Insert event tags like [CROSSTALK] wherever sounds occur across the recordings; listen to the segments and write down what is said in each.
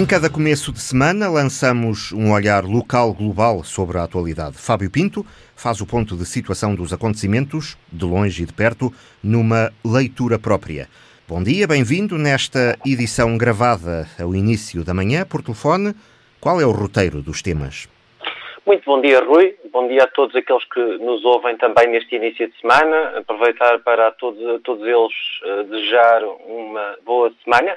Em cada começo de semana lançamos um olhar local global sobre a atualidade. Fábio Pinto faz o ponto de situação dos acontecimentos, de longe e de perto, numa leitura própria. Bom dia, bem-vindo nesta edição gravada ao início da manhã por telefone. Qual é o roteiro dos temas? Muito bom dia, Rui. Bom dia a todos aqueles que nos ouvem também neste início de semana. Aproveitar para a todos, a todos eles uh, desejar uma boa semana.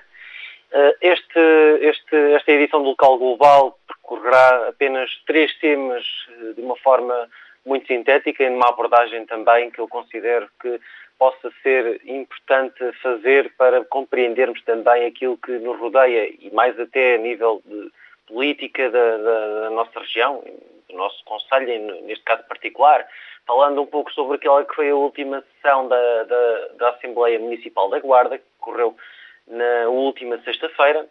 Uh, este, este, esta edição do Local Global percorrerá apenas três temas uh, de uma forma muito sintética e numa abordagem também que eu considero que possa ser importante fazer para compreendermos também aquilo que nos rodeia e mais até a nível de política da, da, da nossa região, do nosso Conselho, neste caso particular, falando um pouco sobre aquela que foi a última sessão da, da, Assembleia Municipal da Guarda, que ocorreu na última sexta-feira.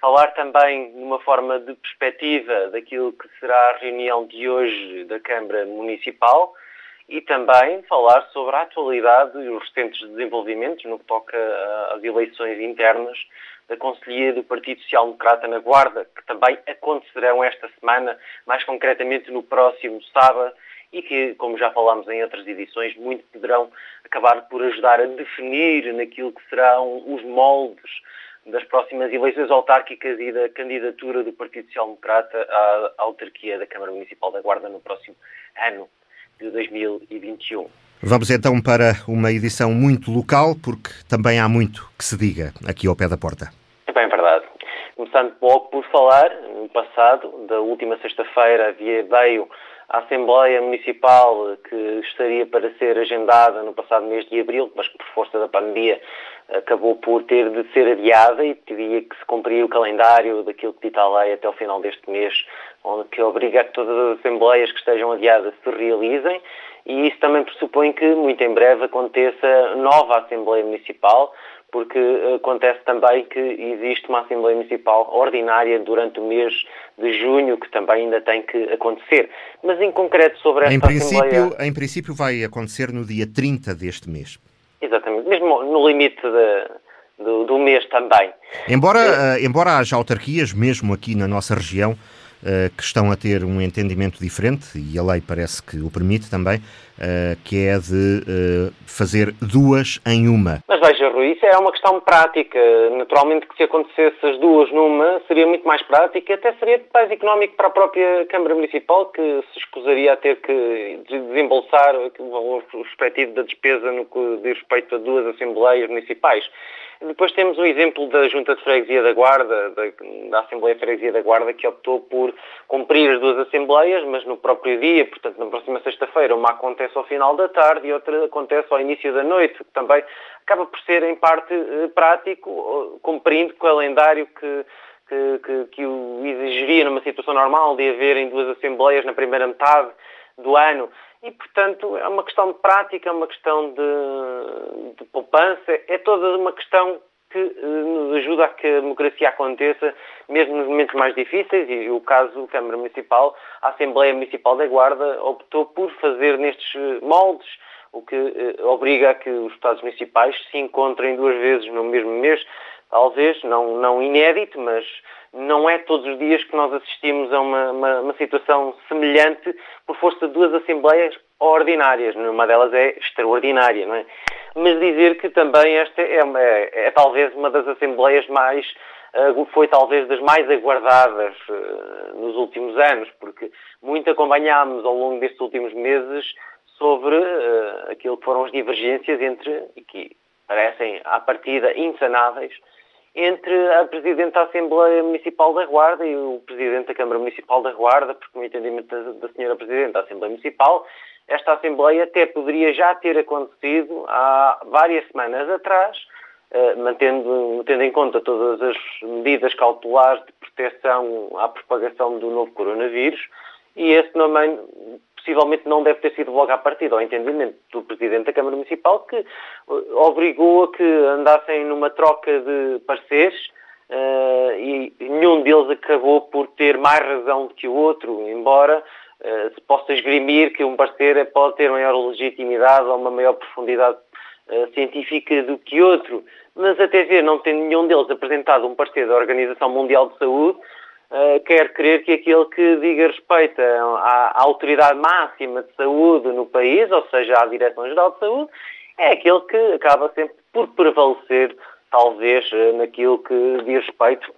Falar também numa forma de perspectiva daquilo que será a reunião de hoje da Câmara Municipal e também falar sobre a atualidade e os recentes desenvolvimentos no que toca às eleições internas da Conselhia do Partido Social Democrata na Guarda, que também acontecerão esta semana, mais concretamente no próximo sábado, e que, como já falámos em outras edições, muito poderão acabar por ajudar a definir naquilo que serão os moldes das próximas eleições autárquicas e da candidatura do Partido Social Democrata à autarquia da Câmara Municipal da Guarda no próximo ano de 2021. Vamos então para uma edição muito local, porque também há muito que se diga aqui ao pé da porta. É bem verdade. Começando logo por falar, no passado, da última sexta-feira, veio a Assembleia Municipal que estaria para ser agendada no passado mês de abril, mas que por força da pandemia acabou por ter de ser adiada e teria que se cumprir o calendário daquilo que dita a lei até o final deste mês, onde que obriga a que todas as assembleias que estejam adiadas se realizem. E isso também pressupõe que muito em breve aconteça nova Assembleia Municipal, porque acontece também que existe uma Assembleia Municipal ordinária durante o mês de junho, que também ainda tem que acontecer. Mas em concreto sobre esta em princípio, Assembleia... Em princípio vai acontecer no dia 30 deste mês. Exatamente, mesmo no limite de, do, do, mês também. Embora, uh, embora haja autarquias, mesmo aqui na nossa região, que estão a ter um entendimento diferente, e a lei parece que o permite também, uh, que é de uh, fazer duas em uma. Mas veja, Rui, isso é uma questão prática. Naturalmente que se acontecesse as duas numa, seria muito mais prática, até seria mais económico para a própria Câmara Municipal, que se escusaria a ter que desembolsar o respectivo da despesa no que diz respeito a duas Assembleias Municipais. Depois temos o exemplo da Junta de Freguesia da Guarda, da, da Assembleia de Freguesia da Guarda, que optou por cumprir as duas Assembleias, mas no próprio dia, portanto, na próxima sexta-feira, uma acontece ao final da tarde e outra acontece ao início da noite, que também acaba por ser, em parte, eh, prático, cumprindo o calendário que, que, que, que o exigiria numa situação normal de haver em duas Assembleias na primeira metade do ano. E, portanto, é uma questão de prática, é uma questão de, de poupança, é toda uma questão que uh, nos ajuda a que a democracia aconteça, mesmo nos momentos mais difíceis, e o caso Câmara Municipal, a Assembleia Municipal da Guarda optou por fazer nestes eh, moldes, o que uh, obriga a que os Estados Municipais se encontrem duas vezes no mesmo mês, talvez, não, não inédito, mas não é todos os dias que nós assistimos a uma, uma, uma situação semelhante por força de duas assembleias ordinárias. Uma delas é extraordinária, não é? Mas dizer que também esta é, uma, é, é talvez uma das assembleias mais uh, foi talvez das mais aguardadas uh, nos últimos anos, porque muito acompanhámos ao longo destes últimos meses sobre uh, aquilo que foram as divergências entre, e que parecem à partida insanáveis, entre a Presidente da Assembleia Municipal da Guarda e o Presidente da Câmara Municipal da Guarda, porque no entendimento da, da Senhora Presidente da Assembleia Municipal, esta Assembleia até poderia já ter acontecido há várias semanas atrás, eh, mantendo, tendo em conta todas as medidas cautelares de proteção à propagação do novo coronavírus, e esse também possivelmente não deve ter sido logo à partida, ao entendimento do Presidente da Câmara Municipal, que eh, obrigou a que andassem numa troca de pareceres uh, e nenhum deles acabou por ter mais razão do que o outro, embora uh, se possa esgrimir que um parecer pode ter maior legitimidade ou uma maior profundidade uh, científica do que outro, mas até ver, não tendo nenhum deles apresentado um parecer da Organização Mundial de Saúde, uh, quer crer que aquele que diga respeito à, à, autoridade máxima de saúde no país, ou seja, à Direção-Geral de Saúde, é aquele que acaba sempre por prevalecer, talvez, naquilo que diz respeito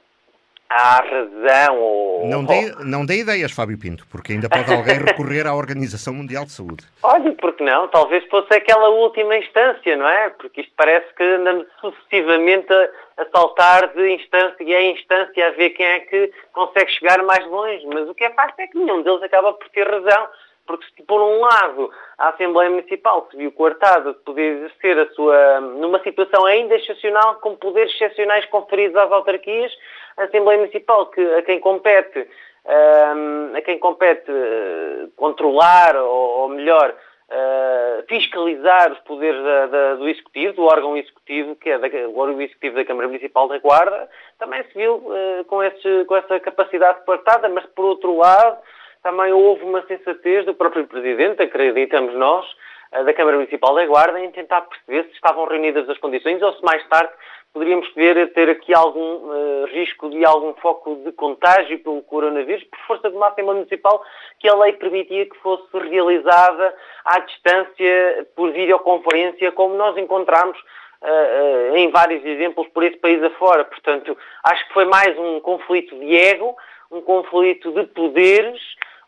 à razão ou... Não dê, não dê ideias, Fábio Pinto, porque ainda pode alguém recorrer à Organização Mundial de Saúde. Olha, porque não? Talvez fosse aquela última instância, não é? Porque isto parece que andamos sucessivamente a, a saltar de instância em instância a ver quem é que consegue chegar mais longe. Mas o que é facto é que nenhum deles acaba por ter razão porque se por um lado a Assembleia Municipal se viu coartada de poder exercer a sua, numa situação ainda excepcional, com poderes excepcionais conferidos às autarquias, a Assembleia Municipal, que, a quem compete, a quem compete uh, controlar, ou, melhor, uh, fiscalizar os poderes da, da, do Executivo, do órgão Executivo, que é da, o órgão Executivo da Câmara Municipal da Guarda, também se viu uh, com, esse, com essa capacidade coartada, mas por outro lado, também houve uma sensatez do próprio Presidente, acreditamos nós, eh, da Câmara Municipal da Guarda, em tentar perceber se estavam reunidas as condições ou se mais tarde poderíamos ver, ter aqui algum uh, risco de algum foco de contágio pelo coronavírus, por força de uma Assembleia Municipal que a lei permitia que fosse realizada à distância, por videoconferência, como nós encontramos uh, uh, em vários exemplos por esse país afora. Portanto, acho que foi mais um conflito de ego, um conflito de poderes,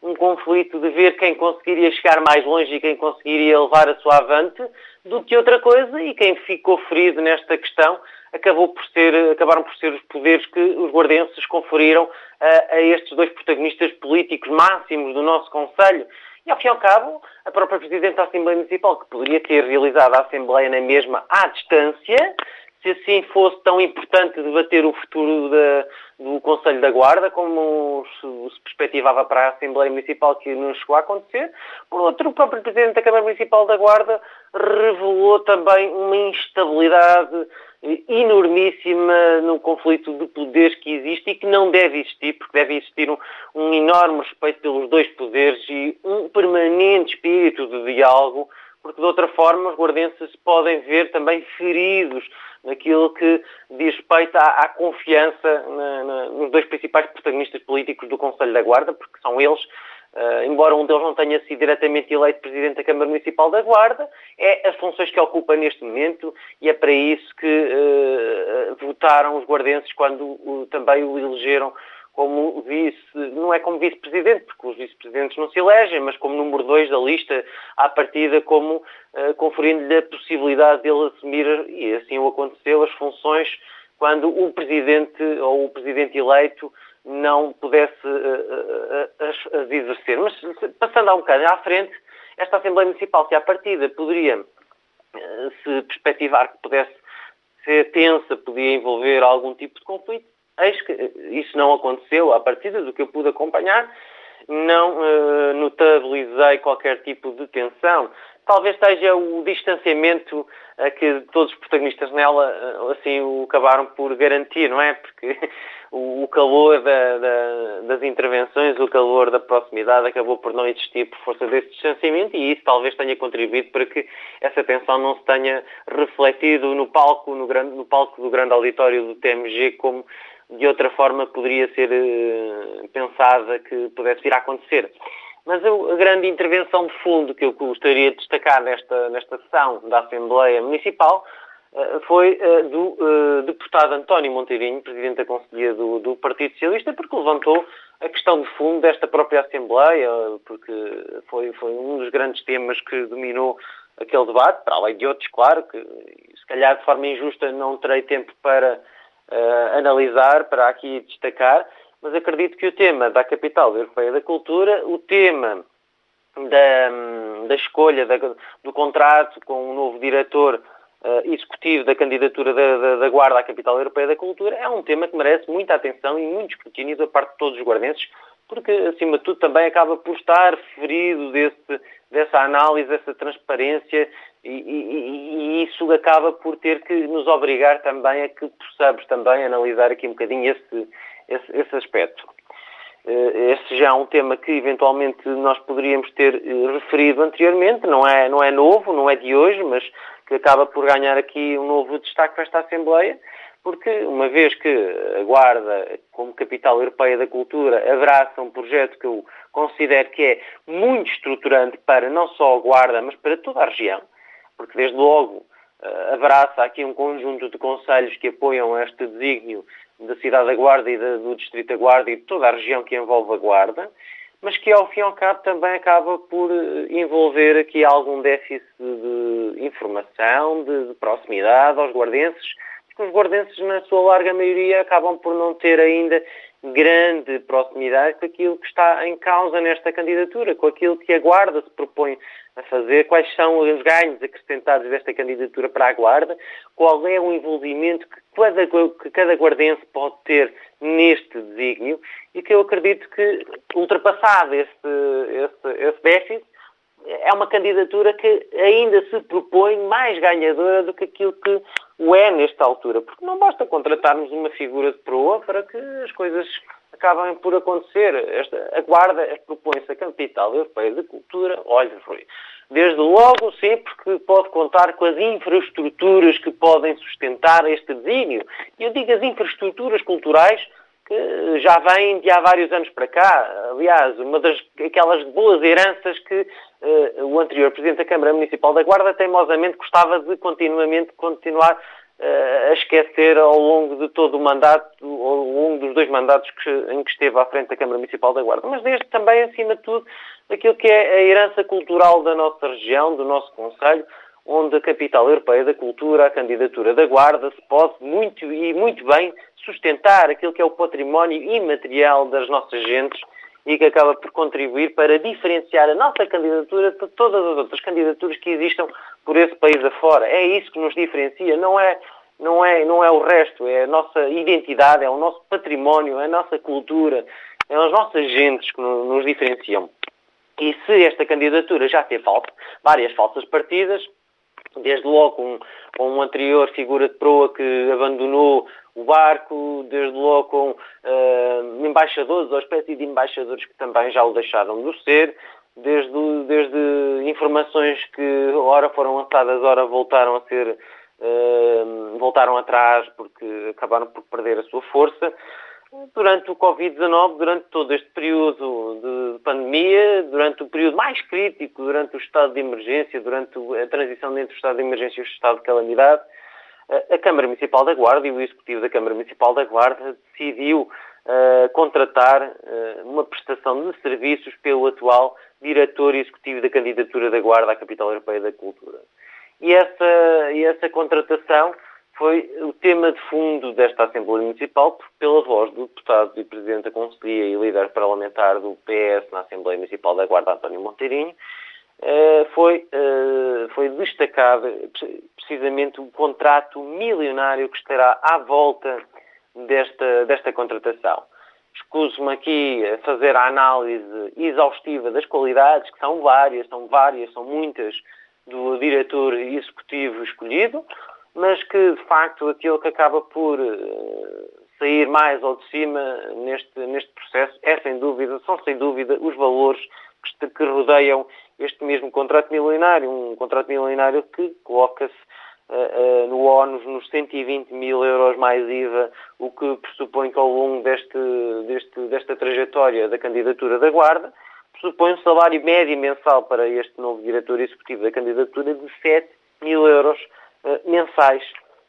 um conflito de ver quem conseguiria chegar mais longe e quem conseguiria levar a sua avante, do que outra coisa, e quem ficou ferido nesta questão acabou por ser, acabaram por ser os poderes que os guardenses conferiram a, a estes dois protagonistas políticos máximos do nosso Conselho. E, ao fim e ao cabo, a própria Presidente da Assembleia Municipal, que poderia ter realizado a Assembleia na mesma à distância, se assim fosse tão importante debater o futuro da, do Conselho da Guarda, como se, perspectivava para a Assembleia Municipal, que não chegou a acontecer. Por outro, o próprio Presidente da Câmara Municipal da Guarda revelou também uma instabilidade enormíssima no conflito de poderes que existe e que não deve existir, porque deve existir um, um enorme respeito pelos dois poderes e um permanente espírito de diálogo, porque de outra forma os guardenses podem ver também feridos diz respeito à, à confiança na, na, nos dois principais protagonistas políticos do Conselho da Guarda, porque são eles, uh, embora um deles não tenha sido diretamente eleito Presidente da Câmara Municipal da Guarda, é as funções que ocupa neste momento e é para isso que uh, votaram os guardenses quando uh, também o elegeram como vice, não é como vice-presidente, porque os vice-presidentes não se elegem, mas como número dois da lista, à partida como uh, conferindo-lhe a possibilidade dele assumir, e assim o aconteceu, as funções quando o presidente ou o presidente eleito não pudesse uh, uh, as, as, exercer. Mas passando há um bocado à frente, esta Assembleia Municipal, se à partida poderia se perspectivar que pudesse ser tensa, podia envolver algum tipo de conflito, Eis que isso não aconteceu à partida do que eu pude acompanhar, não notabilizei qualquer tipo de tensão. Talvez seja o distanciamento a que todos os protagonistas nela eh, assim o acabaram por garantir, não é? Porque [LAUGHS] o, calor da, da, das intervenções, o calor da proximidade acabou por não existir por força desse distanciamento e isso talvez tenha contribuído para que essa tensão não se tenha refletido no palco, no, grande, no palco do grande auditório do TMG como de outra forma poderia ser uh, pensada que pudesse vir a acontecer. Mas a grande intervenção de fundo que eu gostaria de destacar nesta, nesta sessão da Assembleia Municipal uh, foi uh, do deputado António Monteirinho, Presidente da Conselhia do, do, Partido Socialista, porque levantou a questão de fundo desta própria Assembleia, porque foi, foi um dos grandes temas que dominou aquele debate, para além de outros, claro, que se calhar de forma injusta não terei tempo para uh, analisar, para aqui destacar, mas acredito que o tema da capital europeia da cultura, o tema da, da escolha da, do contrato com um novo diretor uh, executivo da candidatura da, da, da, Guarda à capital europeia da cultura é um tema que merece muita atenção e muito escrutínio da parte de todos os guardenses, porque, acima de tudo, também acaba por estar ferido desse, dessa análise, dessa transparência, e, e, e, isso acaba por ter que nos obrigar também a que possamos também analisar aqui um bocadinho esse, esse, esse aspecto. esse já é um tema que eventualmente nós poderíamos ter referido anteriormente, não é, não é novo, não é de hoje, mas que acaba por ganhar aqui um novo destaque para esta Assembleia, porque uma vez que a Guarda, como capital europeia da cultura, abraça um projeto que eu considero que é muito estruturante para não só a Guarda, mas para toda a região, porque desde logo eh, abraça aqui um conjunto de conselhos que apoiam este desígnio da cidade da Guarda e do distrito da Guarda e de toda a região que envolve a Guarda, mas que ao fim e ao cabo também acaba por eh, envolver aqui algum déficit de informação, de, de proximidade aos guardenses, porque os guardenses, na sua larga maioria, acabam por não ter ainda grande proximidade com aquilo que está em causa nesta candidatura, com aquilo que a Guarda se propõe a fazer, quais são os ganhos acrescentados desta candidatura para a Guarda, qual é o envolvimento que cada, que cada guardense pode ter neste desígnio e que eu acredito que, ultrapassado esse, esse, esse déficit, é uma candidatura que ainda se propõe mais ganhadora do que aquilo que o é nesta altura, porque não basta contratarmos uma figura de proa para que as coisas acabem por acontecer. Esta, a Guarda propõe-se a capital europeia de cultura, olha, Rui, desde logo, sim, porque pode contar com as infraestruturas que podem sustentar este desígnio. Eu digo as infraestruturas culturais que já vêm de há vários anos para cá. Aliás, uma das aquelas boas heranças que uh, o anterior Presidente da Câmara Municipal da Guarda teimosamente gostava de continuamente continuar uh, a esquecer ao longo de todo o mandato, ao longo dos dois mandatos que, em que esteve à frente da Câmara Municipal da Guarda. Mas desde também, acima de tudo, aquilo que é a herança cultural da nossa região, do nosso Conselho, onde a capital europeia da cultura, a candidatura da Guarda, se pode muito e muito bem sustentar aquilo que é o património imaterial das nossas gentes e que acaba por contribuir para diferenciar a nossa candidatura de todas as outras candidaturas que existam por esse país afora. É isso que nos diferencia, não é, não é, não é o resto, é a nossa identidade, é o nosso património, é a nossa cultura, é as nossas gentes que nos diferenciam. E se esta candidatura já teve várias falsas partidas, desde logo com, com um anterior figura de proa que abandonou o barco, desde logo com uh, embaixadores, ou espécie de embaixadores que também já o deixaram de ser, desde, desde informações que ora foram lançadas, ora voltaram a ser, uh, voltaram atrás porque acabaram por perder a sua força durante o Covid-19, durante todo este período de pandemia, durante o período mais crítico, durante o estado de emergência, durante a transição entre o estado de emergência e o estado de calamidade, a Câmara Municipal da Guarda e o Executivo da Câmara Municipal da Guarda decidiu uh, contratar uh, uma prestação de serviços pelo atual Diretor Executivo da Candidatura da Guarda à Capital Europeia da Cultura. E essa, e essa contratação foi o tema de fundo desta Assembleia Municipal, pela voz do deputado e Presidente da Conselhia e líder parlamentar do PS na Assembleia Municipal da Guarda, António Monteirinho, eh, foi, eh, foi destacado precisamente o contrato milionário que estará à volta desta, desta contratação. Escuso-me aqui a fazer a análise exaustiva das qualidades, que são várias, são várias, são muitas, do diretor executivo escolhido, mas que de facto aquilo que acaba por eh, sair mais ao de cima neste, neste processo é sem dúvida, são sem dúvida os valores que, que rodeiam este mesmo contrato milionário, um contrato milionário que coloca-se uh, uh, no ONU nos 120 mil euros mais IVA, o que pressupõe que ao longo deste, deste, desta trajetória da candidatura da Guarda, pressupõe um salário médio mensal para este novo diretor executivo da candidatura de 7 mil euros eh, mensais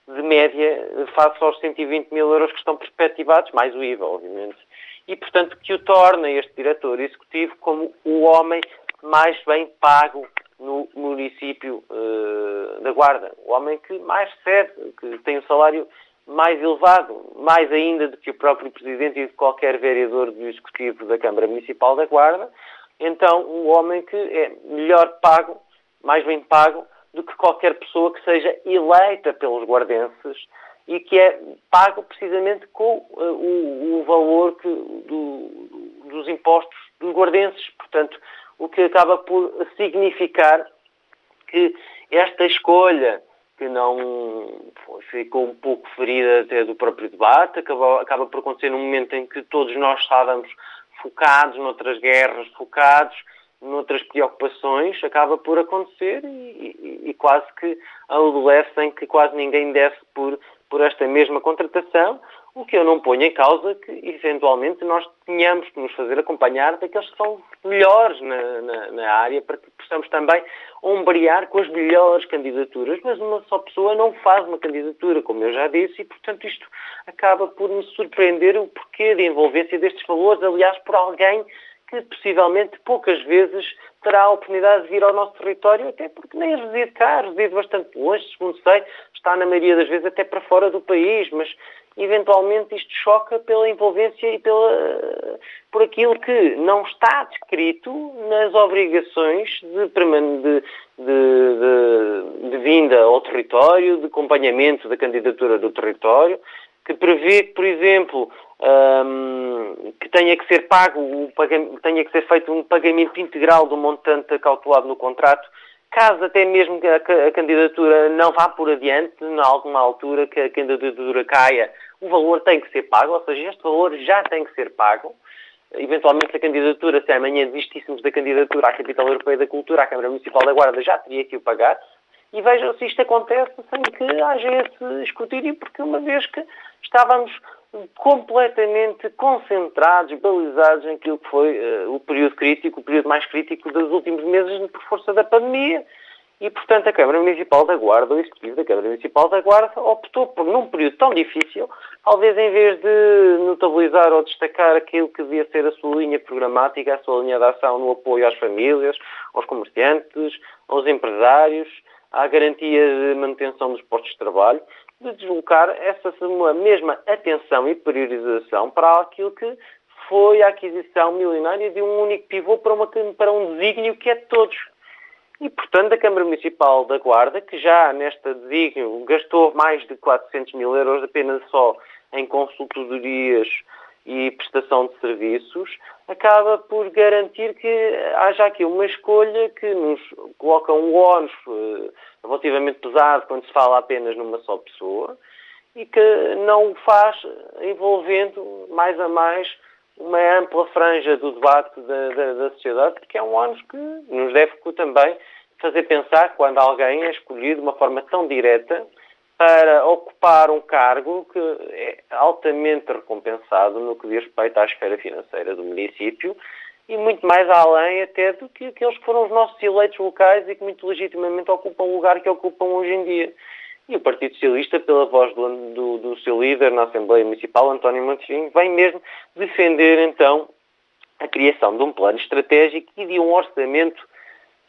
de média face aos 120 mil euros que estão perspectivados, mais o IVA, obviamente. E, portanto, que o torna este diretor executivo como o homem mais bem pago no município uh, da Guarda. O homem que mais recebe, que tem um salário mais elevado, mais ainda do que o próprio Presidente e de qualquer vereador do Executivo da Câmara Municipal da Guarda. Então, um homem que é melhor pago, mais bem pago, do que qualquer pessoa que seja eleita pelos guardenses e que é pago precisamente com uh, o, o, valor que, do, dos impostos dos guardenses. Portanto, o que acaba por significar que esta escolha, que não ficou um pouco ferida até do próprio debate, acaba, acaba por acontecer num momento em que todos nós estávamos focados noutras guerras, focados noutras preocupações, acaba por acontecer e, e, e quase que adolescem que quase ninguém desce por, por esta mesma contratação, o que eu não ponho em causa que, eventualmente, nós tenhamos que nos fazer acompanhar daqueles que são melhores na, na, na, área, para que possamos também ombrear com as melhores candidaturas. Mas uma só pessoa não faz uma candidatura, como eu já disse, e, portanto, isto acaba por me surpreender o porquê de envolvência destes valores, aliás, por alguém que possivelmente poucas vezes terá a oportunidade de vir ao nosso território, até porque nem reside cá, reside bastante longe, segundo sei, está na maioria das vezes até para fora do país, mas eventualmente isto choca pela envolvência e pela, por aquilo que não está descrito nas obrigações de, de, de, de, vinda ao território, de acompanhamento da candidatura do território, que prevê por exemplo, um, que tenha que ser pago, tenha que ser feito um pagamento integral do montante calculado no contrato Caso até mesmo que a, candidatura não vá por adiante, em alguma altura que a candidatura caia, o valor tem que ser pago, ou seja, este valor já tem que ser pago. Eventualmente, a candidatura, se amanhã desistíssemos da candidatura à Capital Europeia da Cultura, à Câmara Municipal da Guarda já teria que o pagar. E vejam se isto acontece sem que haja esse escrutínio, porque uma vez que estávamos completamente concentrados, balizados naquilo que foi uh, o período crítico, o período mais crítico dos últimos meses por força da pandemia. E, portanto, a Câmara Municipal da Guarda, o Executivo da Câmara Municipal da Guarda, optou por, num período tão difícil, talvez em vez de notabilizar ou destacar aquilo que devia ser a sua linha programática, a sua linha de ação no apoio às famílias, aos comerciantes, aos empresários, à garantia de manutenção dos postos de trabalho, de deslocar essa mesma atenção e priorização para aquilo que foi a aquisição milionária de um único pivô para, uma, para um desígnio que é de todos. E, portanto, a Câmara Municipal da Guarda, que já nesta desígnio gastou mais de 400 mil euros apenas só em consultorias e prestação de serviços, acaba por garantir que haja aqui uma escolha que nos coloca um ónus eh, relativamente pesado quando se fala apenas numa só pessoa e que não o faz envolvendo mais a mais uma ampla franja do debate da, da, da sociedade, porque é um ónus que nos deve também fazer pensar quando alguém é escolhido de uma forma tão direta para ocupar um cargo que é altamente recompensado no que diz respeito à esfera financeira do município e muito mais além até do que aqueles que foram os nossos eleitos locais e que muito legitimamente ocupam o lugar que ocupam hoje em dia. E o Partido Socialista, pela voz do, do, do seu líder na Assembleia Municipal, António Montefinho, vem mesmo defender então a criação de um plano estratégico e de um orçamento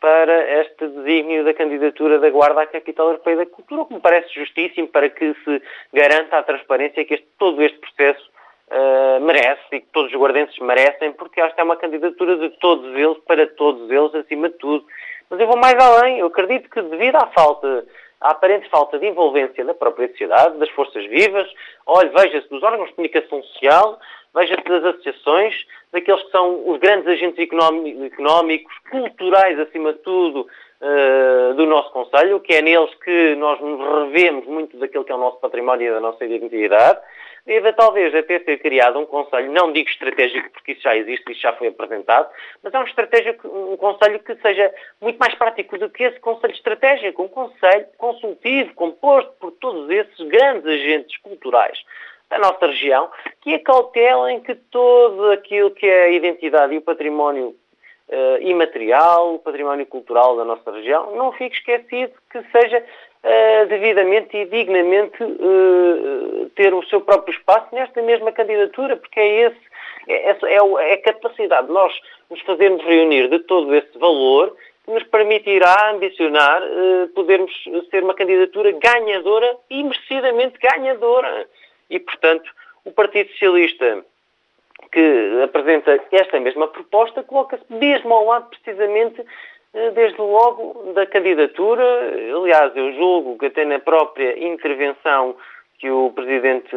para este desígnio da candidatura da Guarda à Capital Europeia da Cultura, o que me parece justíssimo para que se garanta a transparência que este, todo este processo uh, merece e que todos os guardenses merecem, porque esta é uma candidatura de todos eles, para todos eles, acima de tudo. Mas eu vou mais além. Eu acredito que devido à falta, à aparente falta de envolvência da própria sociedade, das forças vivas, olha, veja-se dos órgãos de comunicação social, veja-se das associações, daqueles que são os grandes agentes económicos, culturais, acima de tudo, uh, do nosso Conselho, que é neles que nós nos revemos muito daquilo que é o nosso património e da nossa identidade. Deve talvez até ser criado um Conselho, não digo estratégico porque isso já existe, isso já foi apresentado, mas é um, estratégico, um Conselho que seja muito mais prático do que esse Conselho estratégico, um Conselho consultivo, composto por todos esses grandes agentes culturais da nossa região, que acautelem que todo aquilo que é a identidade e o património uh, imaterial, o património cultural da nossa região, não fique esquecido, que seja uh, devidamente e dignamente uh, ter o seu próprio espaço nesta mesma candidatura, porque é esse é, é, é, é a capacidade de nós nos fazermos reunir de todo esse valor que nos permitirá ambicionar podermos ser uma candidatura ganhadora e merecidamente ganhadora. E, portanto, o Partido Socialista que apresenta esta mesma proposta coloca-se mesmo ao lado, precisamente, eh, desde logo, da candidatura. Aliás, eu julgo que até na própria intervenção que o Presidente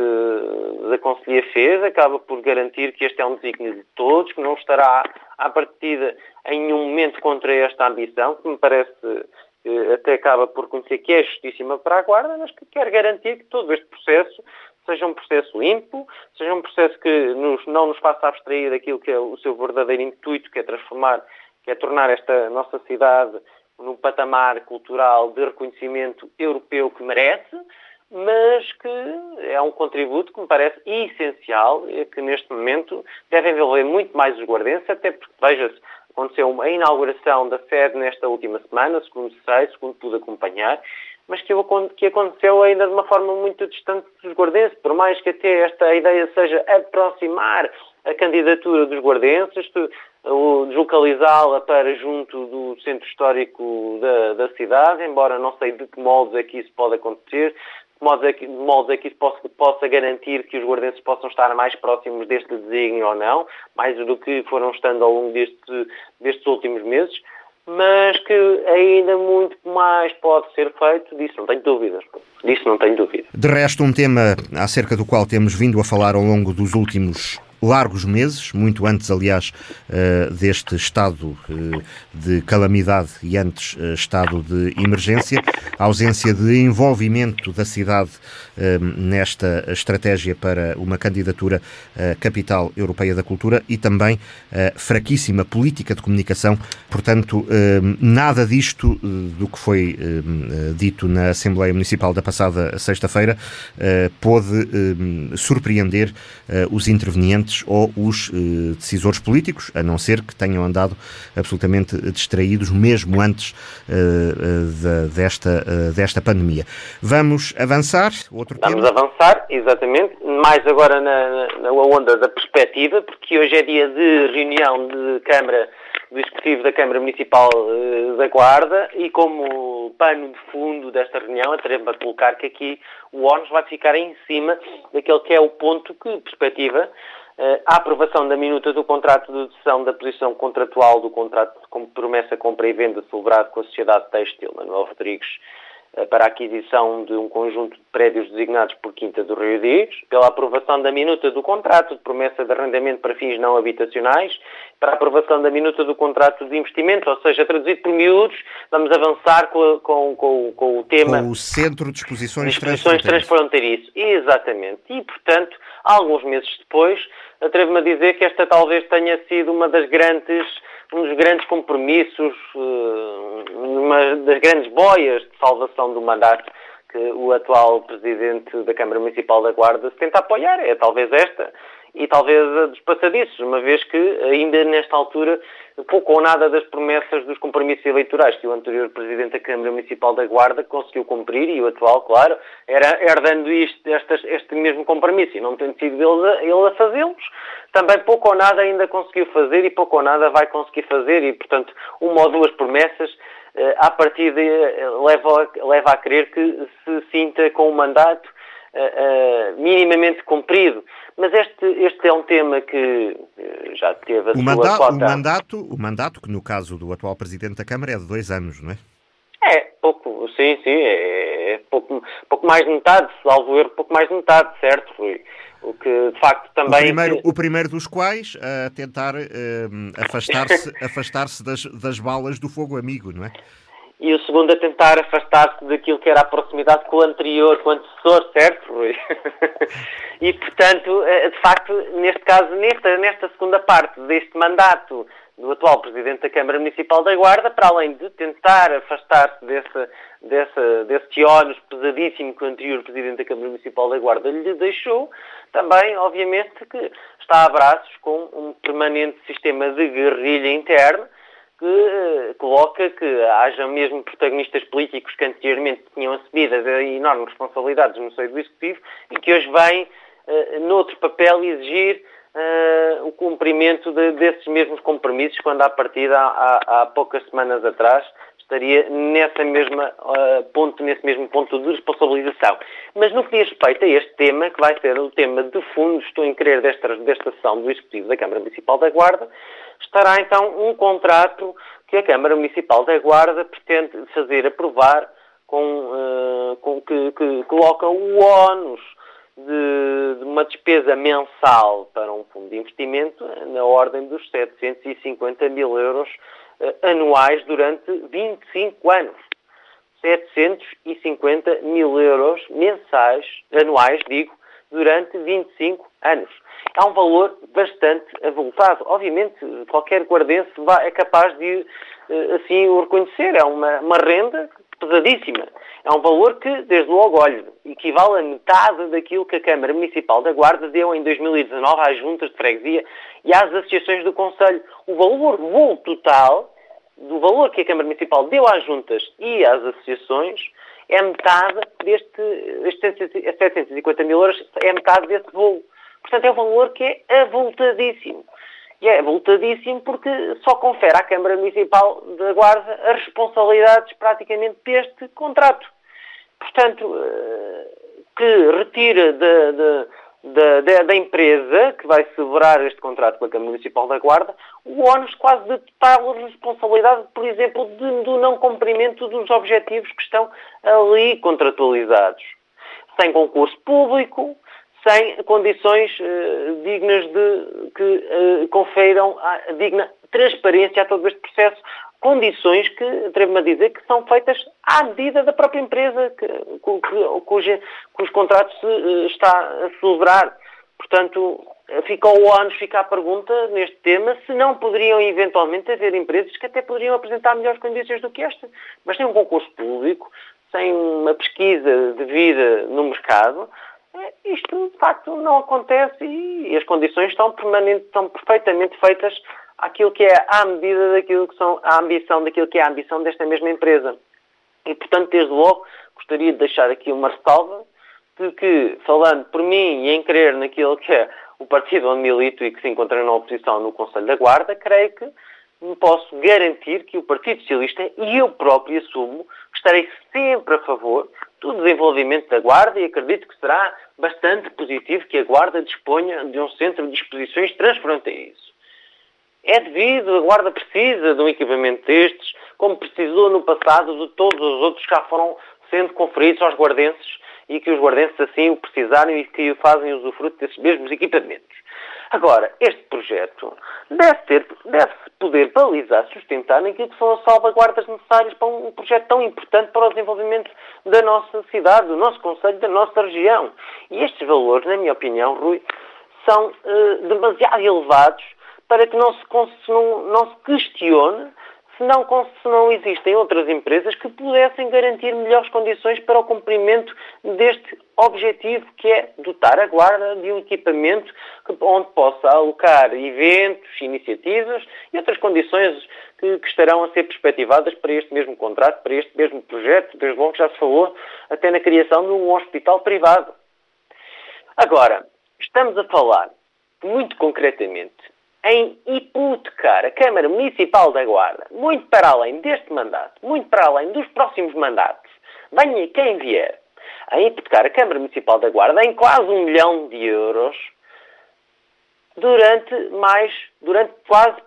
da Conselhia fez, acaba por garantir que este é um desígnio de todos, que não estará à partida em nenhum momento contra esta ambição, que me parece até acaba por conhecer que é justíssima para a Guarda, mas que quer garantir que todo este processo seja um processo limpo, seja um processo que nos, não nos faça abstrair daquilo que é o seu verdadeiro intuito, que é transformar, que é tornar esta nossa cidade num patamar cultural de reconhecimento europeu que merece, mas que é um contributo que me parece essencial e que neste momento deve envolver muito mais os guardenses, até porque, veja-se, aconteceu a inauguração da sede nesta última semana, segundo sei, segundo pude acompanhar, mas que, que aconteceu ainda de uma forma muito distante dos guardenses, por mais que até esta ideia seja aproximar a candidatura dos guardenses, deslocalizá-la para junto do centro histórico da, da, cidade, embora não sei de que modos é que isso pode acontecer, de modos é que, de modos é que isso possa, possa garantir que os guardenses possam estar mais próximos deste desígnio ou não, mais do que foram estando ao longo deste, destes últimos meses mas que ainda muito mais pode ser feito, disso não tenho dúvidas. Disso não tenho dúvida. De resto, um tema acerca do qual temos vindo a falar ao longo dos últimos largos meses, muito antes, aliás, eh, deste estado eh, de calamidade e antes eh, estado de emergência, a ausência de envolvimento da cidade nesta estratégia para uma candidatura à capital europeia da cultura e também a fraquíssima política de comunicação. Portanto, nada disto do que foi dito na Assembleia Municipal da passada sexta-feira pôde surpreender os intervenientes ou os eh, decisores políticos, a não ser que tenham andado absolutamente distraídos mesmo antes eh, eh, desta, desta pandemia. Vamos avançar? Outro Vamos tema? avançar, exatamente, mais agora na, na onda da perspectiva, porque hoje é dia de reunião de Câmara do Executivo da Câmara Municipal da Guarda e como pano de fundo desta reunião, atrevo a colocar que aqui o ONU vai ficar em cima daquele que é o ponto que perspectiva eh, a aprovação da minuta do contrato de decisão da posição contratual do contrato de promessa, compra e venda celebrado com a Sociedade Têxtil Manuel Rodrigues eh, para a aquisição de um conjunto prédios designados por Quinta do Rio Dias, pela aprovação da minuta do contrato de promessa de arrendamento para fins não habitacionais, para a aprovação da minuta do contrato de investimento, ou seja, traduzido por miúdos, vamos avançar com, com, com, com o tema... Com o Centro de Exposições, Exposições Transfronteiriço. Exatamente. E, portanto, alguns meses depois, atrevo-me a dizer que esta talvez tenha sido uma das grandes, um dos grandes compromissos, eh, uma das grandes boias de salvação do mandato que o atual Presidente da Câmara Municipal da Guarda se tenta apoiar. É talvez esta e talvez a dos passadiços, uma vez que ainda nesta altura pouco ou nada das promessas dos compromissos eleitorais que o anterior Presidente da Câmara Municipal da Guarda conseguiu cumprir e o atual, claro, era herdando isto, estas, este mesmo compromisso e não tendo sido ele a, ele a fazê-los, também pouco ou nada ainda conseguiu fazer e pouco ou nada vai conseguir fazer e, portanto, uma ou duas promessas à partida eh, leva, leva a crer que se sinta com o mandato uh, minimamente cumprido. Mas este, este é um tema que já teve a o sua manda cota. O mandato, o mandato, que no caso do atual Presidente da Câmara é de dois anos, não é? É, pouco, sim, sim, é, é pouco, pouco mais de metade, salvo erro, pouco mais de metade, certo, Rui? O que, de facto, também... O primeiro, o primeiro dos quais a tentar uh, afastar-se [LAUGHS] afastar das, das balas do fogo amigo, não é? e o segundo a tentar afastar-se daquilo que era a proximidade com o anterior, com o antecessor, certo, Rui? [LAUGHS] e, portanto, eh, de facto, neste caso, nesta, nesta segunda parte deste mandato do atual Presidente da Câmara Municipal da Guarda, para além de tentar afastar-se desse, desse, desse ónus pesadíssimo que o anterior Presidente da Câmara Municipal da Guarda lhe deixou, também, obviamente, que está a braços com um permanente sistema de guerrilha interna, que uh, coloca que haja mesmo protagonistas políticos que anteriormente tinham assumido as enormes responsabilidades no seio do Executivo e que hoje vêm, uh, noutro papel, exigir uh, o cumprimento de, desses mesmos compromissos, quando à partida, há, há poucas semanas atrás, estaria nessa mesma uh, ponto, nesse mesmo ponto de responsabilização. Mas no que diz respeito a este tema, que vai ser o tema de fundo, estou em querer desta, desta sessão do Executivo da Câmara Municipal da Guarda, estará então um contrato que a Câmara Municipal da Guarda pretende fazer aprovar com, uh, com que, que, coloca o ónus de, de, uma despesa mensal para um fundo de investimento na ordem dos 750 mil euros uh, anuais durante 25 anos. 750 mil euros mensais, anuais, digo, durante 25 anos. É um valor bastante avultado. Obviamente, qualquer guardense é capaz de eh, assim o reconhecer. É uma, uma renda pesadíssima. É um valor que, desde logo, olho, equivale a metade daquilo que a Câmara Municipal da Guarda deu em 2019 às juntas de freguesia e às associações do Conselho. O valor voo total do valor que a Câmara Municipal deu às juntas e às associações é metade deste, estes 750 mil euros, é metade desse voo. Portanto, é um valor que é avultadíssimo. E é avultadíssimo porque só confere à Câmara Municipal da Guarda as responsabilidades praticamente deste contrato. Portanto, eh, que retira da, da, da, da, empresa que vai celebrar este contrato com a Câmara Municipal da Guarda o ónus quase de total responsabilidade, por exemplo, de, do não cumprimento dos objetivos que estão ali contratualizados. Sem concurso público, sem condições uh, dignas de que uh, a digna transparência a todo este processo, condições que, atrevo-me a dizer, que são feitas à medida da própria empresa que, cuja, cujos contratos se uh, está a celebrar. Portanto, fica o anos, fica a pergunta neste tema se não poderiam eventualmente haver empresas que até poderiam apresentar melhores condições do que esta. Mas sem um concurso público, sem uma pesquisa devida no mercado, isto de facto não acontece e as condições estão, estão perfeitamente feitas àquilo que é à medida daquilo que são a ambição, daquilo que é a ambição desta mesma empresa. E portanto, desde logo, gostaria de deixar aqui uma ressalva de que, falando por mim e em crer naquilo que é o partido onde milito e que se encontra na oposição no Conselho da Guarda, creio que me posso garantir que o Partido Socialista e eu próprio assumo estarei sempre a favor do desenvolvimento da Guarda e acredito que será bastante positivo que a Guarda disponha de um centro de exposições transfronteiriço. É devido, a Guarda precisa de um equipamento destes, como precisou no passado de todos os outros que já foram sendo conferidos aos guardenses e que os guardenses assim o precisarem e que fazem usufruto desses mesmos equipamentos. Agora, este projeto deve, ter, deve poder balizar, sustentar naquilo que são as salvaguardas necessárias para um projeto tão importante para o desenvolvimento da nossa cidade, do nosso Conselho, da nossa região. E estes valores, na minha opinião, Rui, são uh, demasiado elevados para que não se, não, não se questione se não, se não existem outras empresas que pudessem garantir melhores condições para o cumprimento deste objetivo, que é dotar a Guarda de um equipamento onde possa alocar eventos, iniciativas e outras condições que, que estarão a ser perspectivadas para este mesmo contrato, para este mesmo projeto, desde logo já se falou até na criação de um hospital privado. Agora, estamos a falar, muito concretamente, em hipotecar a Câmara Municipal da Guarda, muito para além deste mandato, muito para além dos próximos mandatos, venha quem vier, a hipotecar a Câmara Municipal da Guarda em quase um milhão de euros durante mais, durante quase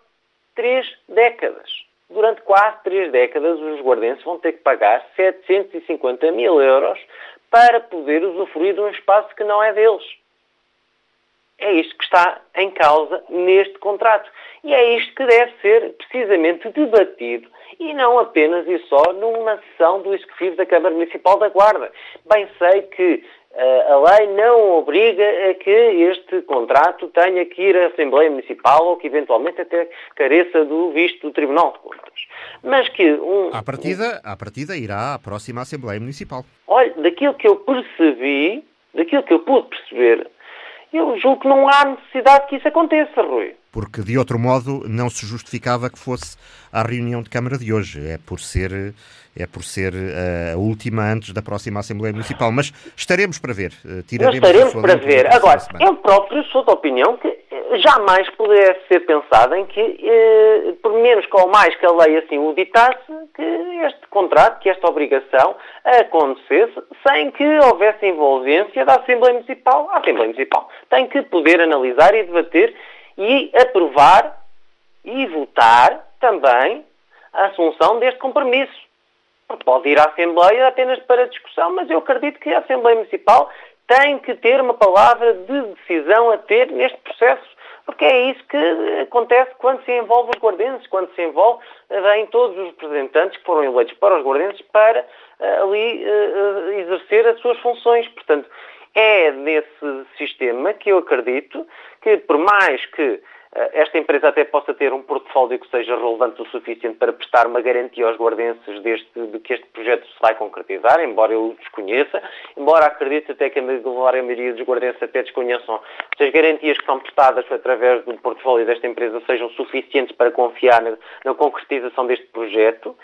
três décadas. Durante quase três décadas, os guardenses vão ter que pagar 750 mil euros para poder usufruir de um espaço que não é deles. É isto que está em causa neste contrato. E é isto que deve ser precisamente debatido e não apenas e só numa sessão do Executivo da Câmara Municipal da Guarda. Bem sei que uh, a lei não obriga a que este contrato tenha que ir à Assembleia Municipal ou que eventualmente até careça do visto do Tribunal de Contas. Mas que um... À partida, à partida irá à próxima Assembleia Municipal. Olha, daquilo que eu percebi, daquilo que eu pude perceber, eu julgo que não há necessidade que isso aconteça, Rui. Porque, de outro modo, não se justificava que fosse à reunião de Câmara de hoje. É por ser, é por ser eh, a última antes da próxima Assembleia Municipal. Mas estaremos para ver. Eh, tiraremos estaremos para ver. Agora, eu próprio sou da opinião que jamais pudesse ser pensado em que, eh, por menos ou mais que a lei assim o ditasse, que este contrato, que esta obrigação acontecesse sem que houvesse envolvência da Assembleia Municipal. A Assembleia Municipal tem que poder analisar e debater e aprovar e votar também a assunção deste compromisso. Pode ir à Assembleia apenas para discussão, mas eu acredito que a Assembleia Municipal tem que ter uma palavra de decisão a ter neste processo porque é isso que acontece quando se envolve os guardenses, quando se envolve, eh, vêm todos os representantes que foram eleitos para os guardenses para uh, ali uh, exercer as suas funções. Portanto, é nesse sistema que eu acredito que, por mais que eh, esta empresa até possa ter um portfólio que seja relevante o suficiente para prestar uma garantia aos guardenses deste, de que este projeto se vai concretizar, embora eu o desconheça, embora acredite até que a maioria dos guardenses até desconheçam se as garantias que são prestadas através do portfólio desta empresa sejam suficientes para confiar na, na concretização deste projeto.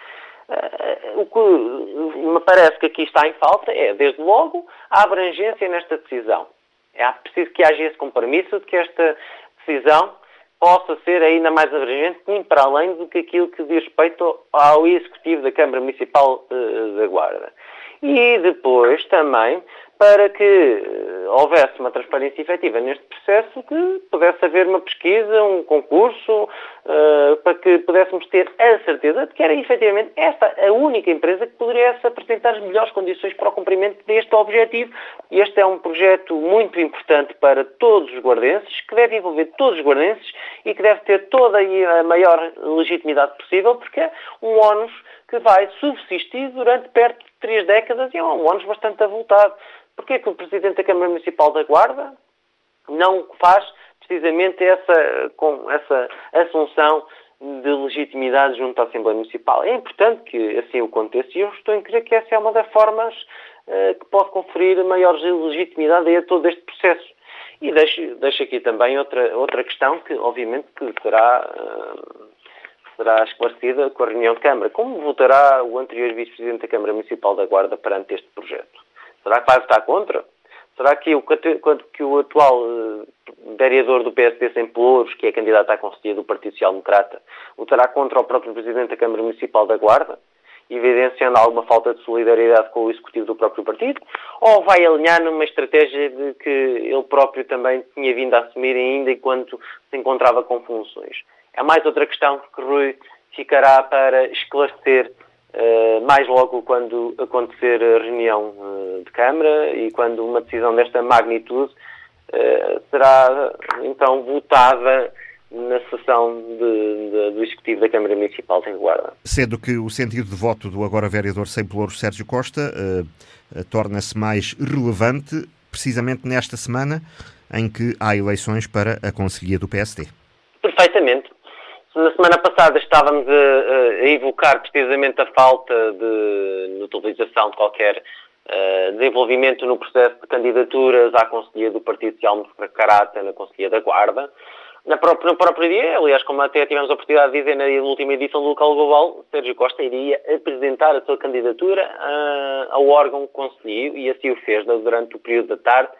Uh, o que me parece que aqui está em falta é, desde logo, a abrangência nesta decisão. É preciso que haja esse compromisso de que esta decisão possa ser ainda mais abrangente, para além do que aquilo que diz respeito ao Executivo da Câmara Municipal uh, da Guarda. E depois também para que uh, houvesse uma transparência efetiva neste processo, que pudesse haver uma pesquisa, um concurso, uh, para que pudéssemos ter a certeza de que era efetivamente esta a única empresa que poderia apresentar as melhores condições para o cumprimento deste objetivo. Este é um projeto muito importante para todos os guardenses, que deve envolver todos os guardenses e que deve ter toda a maior legitimidade possível, porque é um ónus que vai subsistir durante perto de três décadas e é um ónus bastante avultado. Porquê que o Presidente da Câmara Municipal da Guarda não faz precisamente essa, com essa assunção de legitimidade junto à Assembleia Municipal? É importante que assim o aconteça e eu estou a crer que essa é uma das formas uh, que pode conferir maior legitimidade a todo este processo. E deixo, deixo aqui também outra, outra questão que, obviamente, que será, uh, será esclarecida com a reunião de Câmara. Como votará o anterior Vice-Presidente da Câmara Municipal da Guarda perante este projeto? Será que vai votar contra? Será que o, que o atual uh, vereador do PSD sem Pelouros, que é candidato à Conselhia do Partido Social Democrata, votará contra o próprio Presidente da Câmara Municipal da Guarda? evidenciando alguma falta de solidariedade com o executivo do próprio partido, ou vai alinhar numa estratégia de que ele próprio também tinha vindo a assumir ainda enquanto se encontrava com funções? É mais outra questão que Rui ficará para esclarecer mais logo quando acontecer a reunião uh, de Câmara e quando uma decisão desta magnitude uh, será então votada na sessão de, de, do Executivo da Câmara Municipal de Guarda. Sendo que o sentido de voto do agora vereador sem pelouros Sérgio Costa uh, torna-se mais relevante precisamente nesta semana em que há eleições para a Conselhia do PSD. Perfeitamente. Na semana passada estávamos a, a evocar precisamente a falta de neutralização de qualquer uh, desenvolvimento no processo de candidaturas à Conselhia do Partido Social Democrata na Conselhia da Guarda. Na própria, no próprio dia, aliás, como até tivemos a oportunidade de dizer na última edição do Local Global, Sérgio Costa iria apresentar a sua candidatura uh, ao órgão conselheiro e assim o fez durante o período da tarde.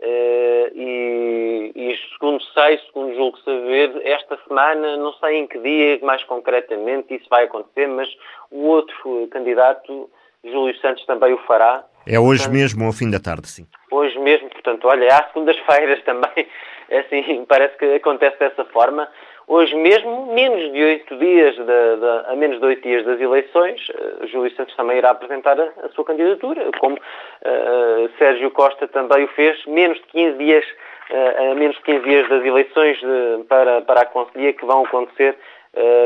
Uh, e, e, segundo sei, segundo julgo saber, esta semana, não sei em que dia mais concretamente isso vai acontecer, mas o outro candidato, Júlio Santos, também o fará. É hoje portanto, mesmo ao fim da tarde, sim. Hoje mesmo, portanto, olha, há segundas-feiras [LAUGHS] também é assim, parece que acontece dessa forma. Hoje mesmo, menos de oito dias, de, de, a menos de oito dias das eleições, uh, Júlio Santos também irá apresentar a, a sua candidatura, como uh, Sérgio Costa também o fez, menos de 15 dias, uh, a menos de 15 dias das eleições de, para, para a Conselhia que vão acontecer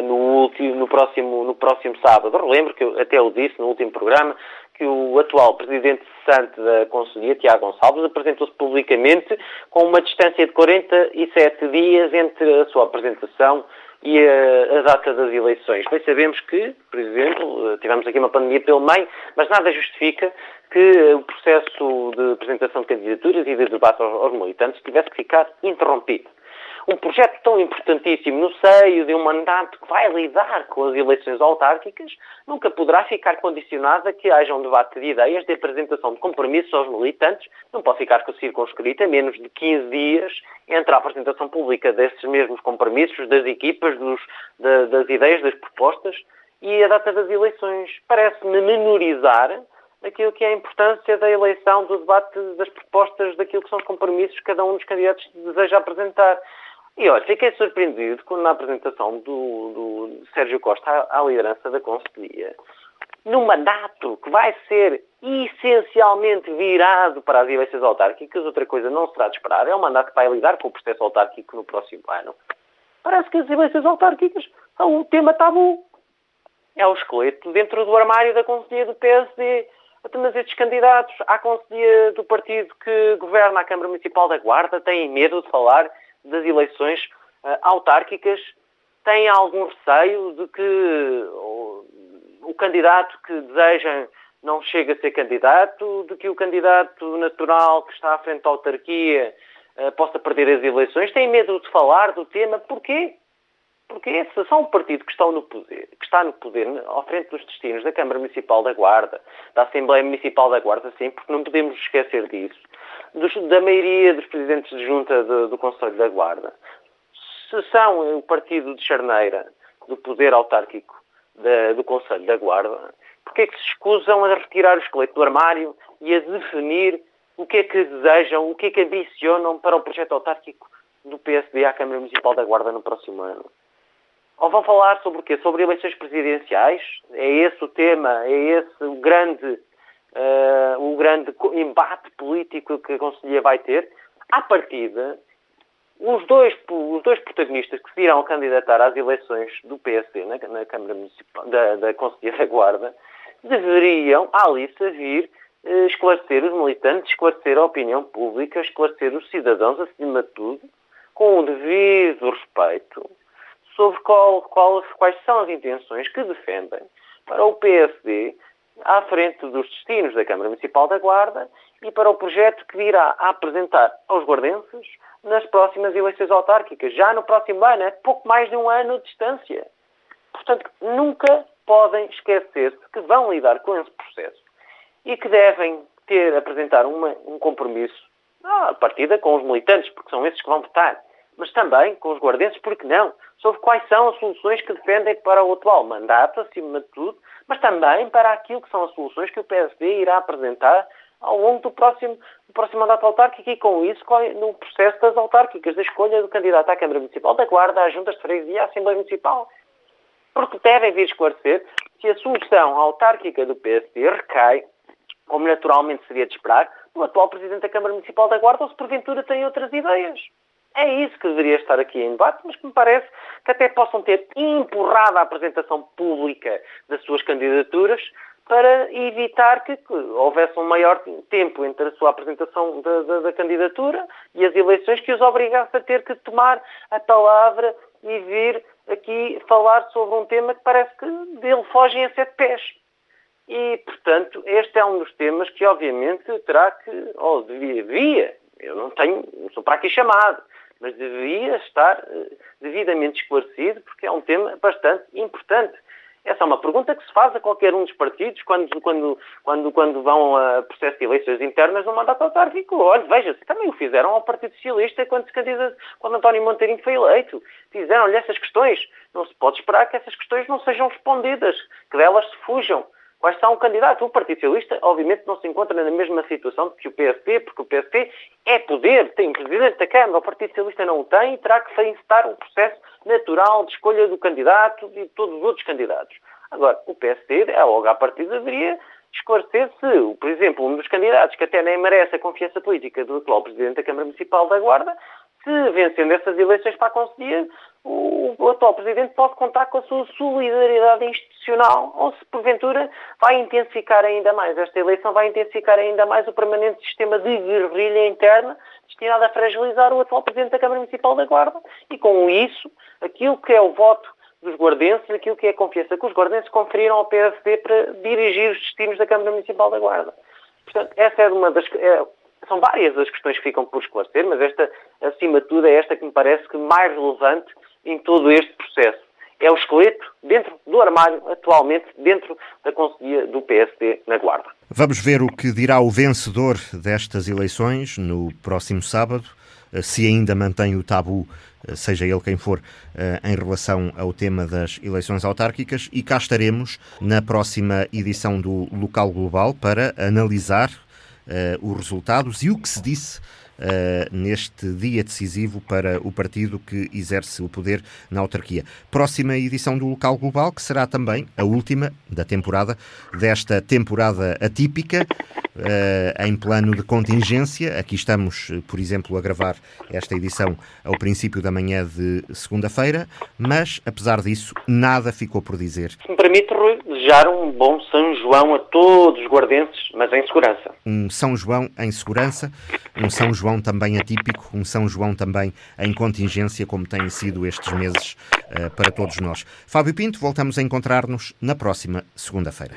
no, último, no, próximo, no próximo sábado. Relembro que eu até o disse no último programa, que o atual presidente cessante da Conselhia, Tiago Gonçalves, apresentou-se publicamente com uma distância de 47 dias entre a sua apresentação e a, a, data das eleições. Bem sabemos que, por exemplo, tivemos aqui uma pandemia pelo meio, mas nada justifica que o processo de apresentação de candidaturas e de debate aos, aos militantes tivesse que ficar interrompido um projeto tão importantíssimo no seio de um mandato que vai lidar com as eleições autárquicas, nunca poderá ficar condicionado a que haja um debate de ideias, de apresentação de compromissos aos militantes, não pode ficar circunscrito a menos de 15 dias entre a apresentação pública desses mesmos compromissos, das equipas, dos, da, das ideias, das propostas e a data das eleições. Parece-me menorizar aquilo que é a importância da eleição, do debate das propostas, daquilo que são os compromissos que cada um dos candidatos deseja apresentar. E olha, fiquei surpreendido quando na apresentação do, do Sérgio Costa à, à liderança da Conselhia, num mandato que vai ser essencialmente virado para as eleições autárquicas, outra coisa não será de esperar, é um mandato que vai lidar com o processo autárquico no próximo ano. Parece que as eleições autárquicas são um tema tabu. É o esqueleto dentro do armário da Conselhia do PSD. Mas estes candidatos à conselhia do partido que governa a Câmara Municipal da Guarda têm medo de falar das eleições uh, autárquicas, têm algum receio de que o, o candidato que desejam não chegue a ser candidato, de que o candidato natural que está à frente da autarquia uh, possa perder as eleições, têm medo de falar do tema. Porquê? Porque se são um partido que, no poder, que está no poder, ao frente dos destinos da Câmara Municipal da Guarda, da Assembleia Municipal da Guarda, sim, porque não podemos esquecer disso, dos, da maioria dos presidentes de junta do, do Conselho da Guarda, se são o partido de charneira do poder autárquico da, do Conselho da Guarda, porque é que se escusam a retirar o esqueleto do armário e a definir o que é que desejam, o que é que ambicionam para o projeto autárquico do PSD à Câmara Municipal da Guarda no próximo ano? Ou vão falar sobre o quê? Sobre eleições presidenciais? É esse o tema? É esse o grande, uh, o grande embate político que a Conselhia vai ter? À partida, os dois, os dois protagonistas que se irão candidatar às eleições do PSD na, na Câmara Municipal, da, da Conselhia da Guarda, deveriam, à lista, vir uh, esclarecer os militantes, esclarecer a opinião pública, esclarecer os cidadãos, acima de tudo, com o devido respeito sobre qual, qual, quais são as intenções que defendem para o PSD à frente dos destinos da Câmara Municipal da Guarda e para o projeto que virá a apresentar aos guardenses nas próximas eleições autárquicas, já no próximo ano, é pouco mais de um ano de distância. Portanto, nunca podem esquecer-se que vão lidar com esse processo e que devem ter, apresentar uma, um compromisso à partida com os militantes, porque são esses que vão votar, mas também com os guardenses, porque não? sobre quais são as soluções que defendem para o atual mandato, acima de tudo, mas também para aquilo que são as soluções que o PSD irá apresentar ao longo do próximo, do próximo mandato autárquico e com isso no processo das autárquicas, da escolha do candidato à Câmara Municipal, da Guarda, às Juntas de Freguesia e à Assembleia Municipal. Porque devem vir esclarecer se a solução autárquica do PSD recai, como naturalmente seria de esperar, no atual Presidente da Câmara Municipal da Guarda ou se porventura tem outras ideias. É isso que deveria estar aqui em debate, mas que me parece que até possam ter empurrado a apresentação pública das suas candidaturas para evitar que, que houvesse um maior tempo entre a sua apresentação da, da, da, candidatura e as eleições que os obrigasse a ter que tomar a palavra e vir aqui falar sobre um tema que parece que dele fogem a sete pés. E, portanto, este é um dos temas que, obviamente, terá que, ou devia, devia eu não tenho, não sou para aqui chamado, mas deveria estar eh, devidamente esclarecido, porque é um tema bastante importante. Essa é uma pergunta que se faz a qualquer um dos partidos quando, quando, quando, quando vão a processo de eleições internas no mandato autárquico. Olha, veja-se, também o fizeram ao Partido Socialista quando, se quando António Monteirinho foi eleito. Fizeram-lhe essas questões. Não se pode esperar que essas questões não sejam respondidas, que delas se fujam. Vai estar um candidato. O Partido Socialista, obviamente, não se encontra na mesma situação que o PSP, porque o PSP é poder, tem presidente da Câmara. O Partido Socialista não o tem e terá que encetar o processo natural de escolha do candidato e de todos os outros candidatos. Agora, o PSD, é logo à partida, deveria esclarecer se, por exemplo, um dos candidatos que até nem merece a confiança política do atual Presidente da Câmara Municipal da Guarda, se vencendo essas eleições para a Conselhia, o, o, atual Presidente pode contar com a sua solidariedade institucional ou se, porventura, vai intensificar ainda mais. Esta eleição vai intensificar ainda mais o permanente sistema de guerrilha interna destinado a fragilizar o atual Presidente da Câmara Municipal da Guarda e, com isso, aquilo que é o voto dos guardenses, aquilo que é a confiança que os guardenses conferiram ao PSD para dirigir os destinos da Câmara Municipal da Guarda. Portanto, essa é uma das... É, são várias as questões que ficam por esclarecer, mas esta, acima de tudo, é esta que me parece que mais relevante em todo este processo. É o esqueleto dentro do armário, atualmente, dentro da Conselhia do PSD na Guarda. Vamos ver o que dirá o vencedor destas eleições no próximo sábado, eh, se ainda mantém o tabu, eh, seja ele quem for, eh, em relação ao tema das eleições autárquicas, e cá estaremos na próxima edição do Local Global para analisar os resultados e o que se disse neste dia decisivo para o partido que exerce o poder na autarquia. Próxima edição do Local Global, que será também a última da temporada, desta temporada atípica, uh, em plano de contingência. Aqui estamos, por exemplo, a gravar esta edição ao princípio da manhã de segunda-feira, mas, apesar disso, nada ficou por dizer. Se me permite, Rui, desejar um bom São João a todos os guardenses, mas em segurança. Um São João em segurança, um São João também atípico, um São João também em contingência, como têm sido estes meses uh, para todos nós. Fábio Pinto, voltamos a encontrar-nos na próxima segunda-feira.